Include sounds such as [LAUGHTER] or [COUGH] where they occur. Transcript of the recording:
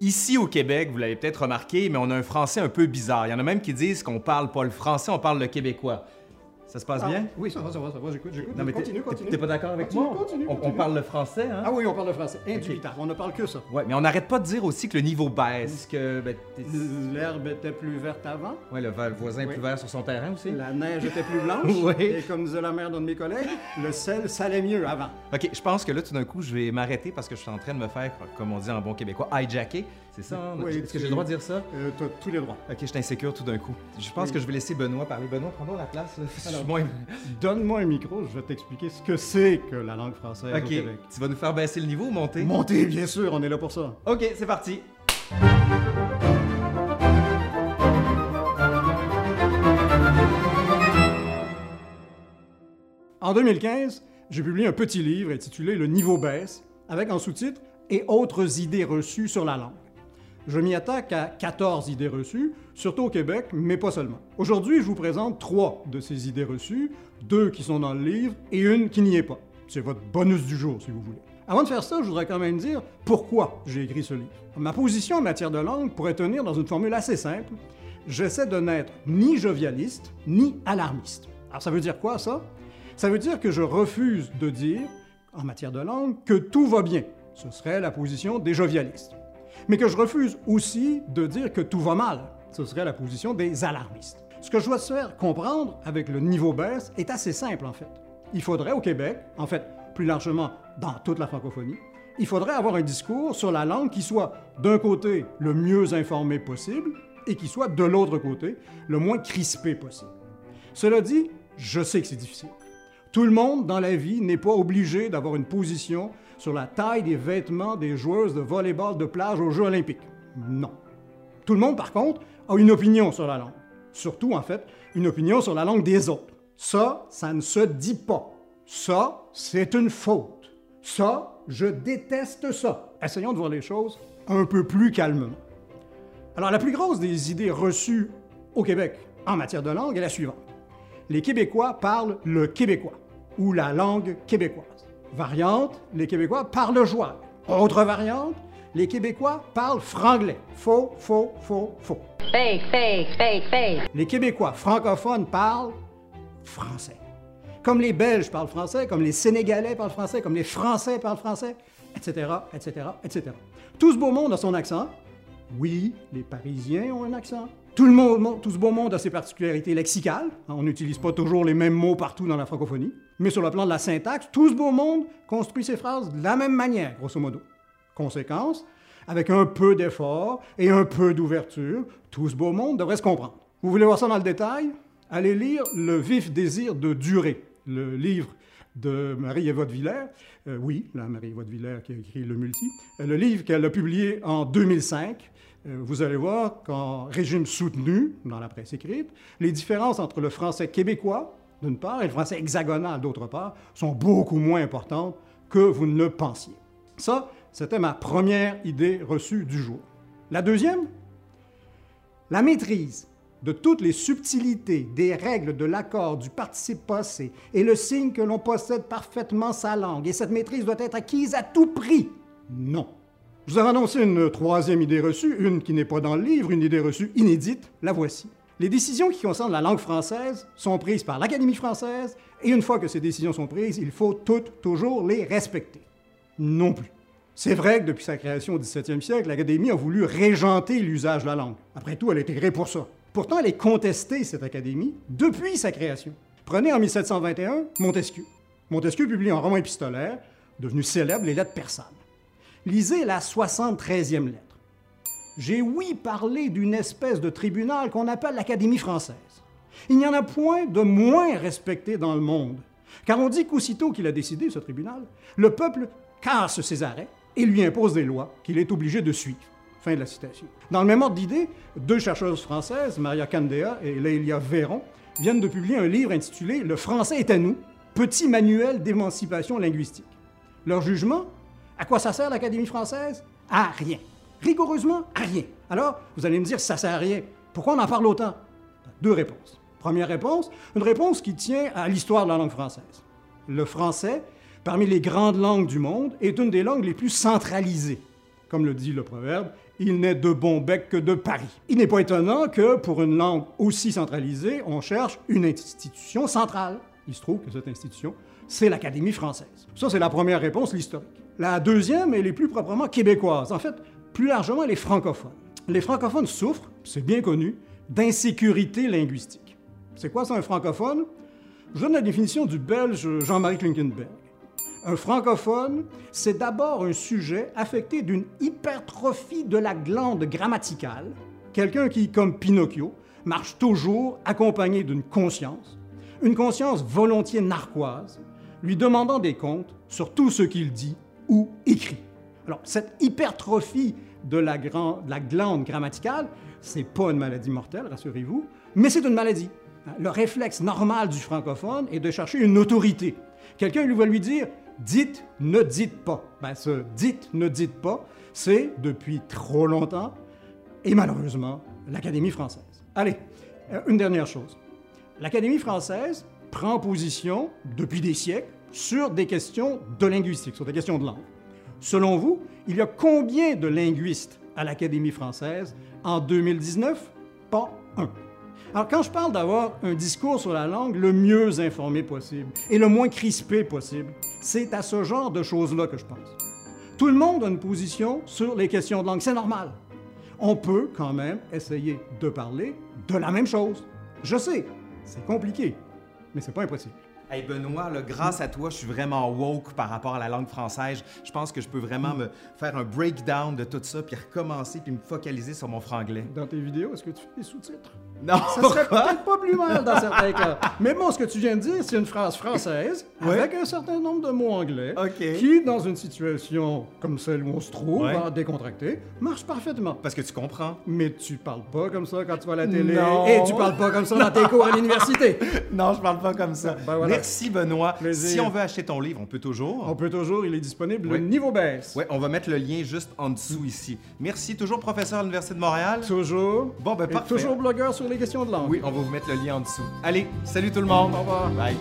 Ici au Québec, vous l'avez peut-être remarqué, mais on a un français un peu bizarre. Il y en a même qui disent qu'on parle pas le français, on parle le québécois. Ça se passe bien? Ah, Oui, ça va, ça va, ça va, j'écoute, j'écoute. Non, mais continue, continue. T'es pas d'accord avec Continue, moi? continue, On- on, continue. parle le français, hein? Ah oui, on parle le français. Indubitable, on ne parle que ça. Ouais, mais on n'arrête pas de dire aussi que le niveau baisse, que ben, L'herbe était plus verte avant, ouais, le, le voisin est Oui. plus vert sur son terrain aussi. la neige était plus [LAUGHS] blanche, Oui. et comme disait la mère d'un de mes collègues, le sel salait mieux avant. Ok, je pense que là, tout d'un coup, je vais m'arrêter parce que je suis en train de me faire, comme on dit en bon québécois, hijacker. C'est ça? hein? Oui, Est-ce que j'ai le droit de dire ça? Euh, T'as tous les droits. Ok, je suis insécure tout d'un coup. Je pense Oui. que je vais laisser Benoît parler. Benoît, prends-moi la place. [LAUGHS] Donne-moi un micro, je vais t'expliquer ce que c'est que la langue française au Ok, Québec. tu vas nous faire baisser le niveau ou monter? Montez, bien sûr, on est là pour ça. Ok, c'est parti. En 2015, j'ai publié un petit livre intitulé Le niveau baisse, avec en sous-titre Et autres idées reçues sur la langue. Je m'y attaque à 14 idées reçues, surtout au Québec, mais pas seulement. Aujourd'hui, je vous présente trois de ces idées reçues, deux qui sont dans le livre et une qui n'y est pas. C'est votre bonus du jour, si vous voulez. Avant de faire ça, je voudrais quand même dire pourquoi j'ai écrit ce livre. Ma position en matière de langue pourrait tenir dans une formule assez simple. J'essaie de n'être ni jovialiste, ni alarmiste. Alors ça veut dire quoi, ça? Ça veut dire que je refuse de dire, en matière de langue, que tout va bien. Ce serait la position des jovialistes. Mais que je refuse aussi de dire que tout va mal. Ce serait la position des alarmistes. Ce que je dois se faire comprendre avec le niveau baisse est assez simple, en fait. Il faudrait au Québec, en fait, plus largement dans toute la francophonie, il faudrait avoir un discours sur la langue qui soit, d'un côté, le mieux informé possible, et qui soit, de l'autre côté, le moins crispé possible. Cela dit, je sais que c'est difficile. Tout le monde dans la vie n'est pas obligé d'avoir une position sur la taille des vêtements des joueuses de volleyball de plage aux Jeux olympiques. Non. Tout le monde, par contre, a une opinion sur la langue. Surtout, en fait, une opinion sur la langue des autres. Ça, ça ne se dit pas. Ça, c'est une faute. Ça, je déteste ça. Essayons de voir les choses un peu plus calmement. Alors, la plus grosse des idées reçues au Québec en matière de langue est la suivante. Les Québécois parlent le québécois ou la langue québécoise. Variante, les Québécois parlent le joual. Autre variante, les Québécois parlent franglais. Faux, faux, faux, faux. Fake, fake, fake, fake. Les Québécois francophones parlent français. Comme les Belges parlent français, comme les Sénégalais parlent français, comme les Français parlent français, etc., etc., etc. Tout ce beau monde a son accent. Oui, les Parisiens ont un accent. Tout, ce beau monde a ses particularités lexicales. On n'utilise pas toujours les mêmes mots partout dans la francophonie. Mais sur le plan de la syntaxe, tout ce beau monde construit ses phrases de la même manière, grosso modo. Conséquence, avec un peu d'effort et un peu d'ouverture, tout ce beau monde devrait se comprendre. Vous voulez voir ça dans le détail? Allez lire Le vif désir de durer, le livre de Marie-Éva de Villers. Euh, oui, la Marie-Éva de Villers qui a écrit Le Multi. Euh, le livre qu'elle a publié en 2005. Euh, vous allez voir qu'en régime soutenu, dans la presse écrite, les différences entre le français québécois, d'une part, et le français hexagonal, d'autre part, sont beaucoup moins importantes que vous ne le pensiez. Ça, c'était ma première idée reçue du jour. La deuxième, la maîtrise de toutes les subtilités des règles de l'accord du participe passé est le signe que l'on possède parfaitement sa langue et cette maîtrise doit être acquise à tout prix. Non. Je vous avais annoncé une troisième idée reçue, une qui n'est pas dans le livre, une idée reçue inédite, la voici. Les décisions qui concernent la langue française sont prises par l'Académie française et une fois que ces décisions sont prises, il faut toutes toujours les respecter. Non plus. C'est vrai que depuis sa création au 17e siècle, l'Académie a voulu régenter l'usage de la langue. Après tout, elle a été créée pour ça. Pourtant, elle est contestée, cette Académie, depuis sa création. Prenez en 1721 Montesquieu. Montesquieu publie un roman épistolaire, devenu célèbre, Les Lettres persanes. Lisez la 73e lettre. J'ai oui parlé d'une espèce de tribunal qu'on appelle l'Académie française. Il n'y en a point de moins respecté dans le monde, car on dit qu'aussitôt qu'il a décidé, ce tribunal, le peuple casse ses arrêts et lui impose des lois qu'il est obligé de suivre. Fin de la citation. Dans le même ordre d'idée, deux chercheuses françaises, Maria Candea et Lélia Véron, viennent de publier un livre intitulé Le français est à nous, petit manuel d'émancipation linguistique. Leur jugement À quoi ça sert l'Académie française? À rien. Rigoureusement à rien. Alors, vous allez me dire, ça sert à rien. Pourquoi on en parle autant? Deux réponses. Première réponse, une réponse qui tient à l'histoire de la langue française. Le français, parmi les grandes langues du monde, est une des langues les plus centralisées. Comme le dit le proverbe, il n'est de bon bec que de Paris. Il n'est pas étonnant que, pour une langue aussi centralisée, on cherche une institution centrale. Il se trouve que cette institution, c'est l'Académie française. Ça, c'est la première réponse, l'historique. La deuxième, elle est plus proprement québécoise. En fait, plus largement, elle est francophone. Les francophones souffrent, c'est bien connu, d'insécurité linguistique. C'est quoi ça, un francophone? Je donne la définition du belge Jean-Marie Klinkenberg. Un francophone, c'est d'abord un sujet affecté d'une hypertrophie de la glande grammaticale, quelqu'un qui, comme Pinocchio, marche toujours accompagné d'une conscience, une conscience volontiers narquoise, lui demandant des comptes sur tout ce qu'il dit ou écrit. Alors, cette hypertrophie de la, de la glande grammaticale, c'est pas une maladie mortelle, rassurez-vous, mais c'est une maladie. Le réflexe normal du francophone est de chercher une autorité. Quelqu'un lui va lui dire dites, ne dites pas. Ben, ce dites, ne dites pas, c'est depuis trop longtemps, et malheureusement, l'Académie française. Allez, euh, une dernière chose. L'Académie française prend position depuis des siècles sur des questions de linguistique, sur des questions de langue. Selon vous, il y a combien de linguistes à l'Académie française en 2019? Pas un. Alors, quand je parle d'avoir un discours sur la langue le mieux informé possible et le moins crispé possible, c'est à ce genre de choses-là que je pense. Tout le monde a une position sur les questions de langue, c'est normal. On peut quand même essayer de parler de la même chose. Je sais, c'est compliqué, mais c'est pas impossible. Hey Benoît, grâce à toi, je suis vraiment woke par rapport à la langue française. Je pense que je peux vraiment me faire un breakdown de tout ça, puis recommencer, puis me focaliser sur mon franglais. Dans tes vidéos, est-ce que tu fais des sous-titres? Non, Ça serait peut-être pas plus mal dans certains cas. Mais bon, ce que tu viens de dire, c'est une phrase française avec un certain nombre de mots anglais qui, dans une situation comme celle où on se trouve, Ouais. en décontracté, marche parfaitement. Parce que tu comprends. Mais tu parles pas comme ça quand tu vas à la télé Non. et tu parles pas comme ça dans tes cours à l'université. [LAUGHS] Non, je parle pas comme ça. Ben voilà. Merci Benoît. Plaisir. Si on veut acheter ton livre, on peut toujours. On peut toujours, il est disponible, Oui. le niveau baisse. Ouais, on va mettre le lien juste en dessous ici. Merci, toujours professeur à l'Université de Montréal. Toujours. Bon, ben Et parfait. toujours blogueur les questions de langue. Oui, on va vous mettre le lien en dessous. Allez, salut tout le monde. Au revoir. Bye.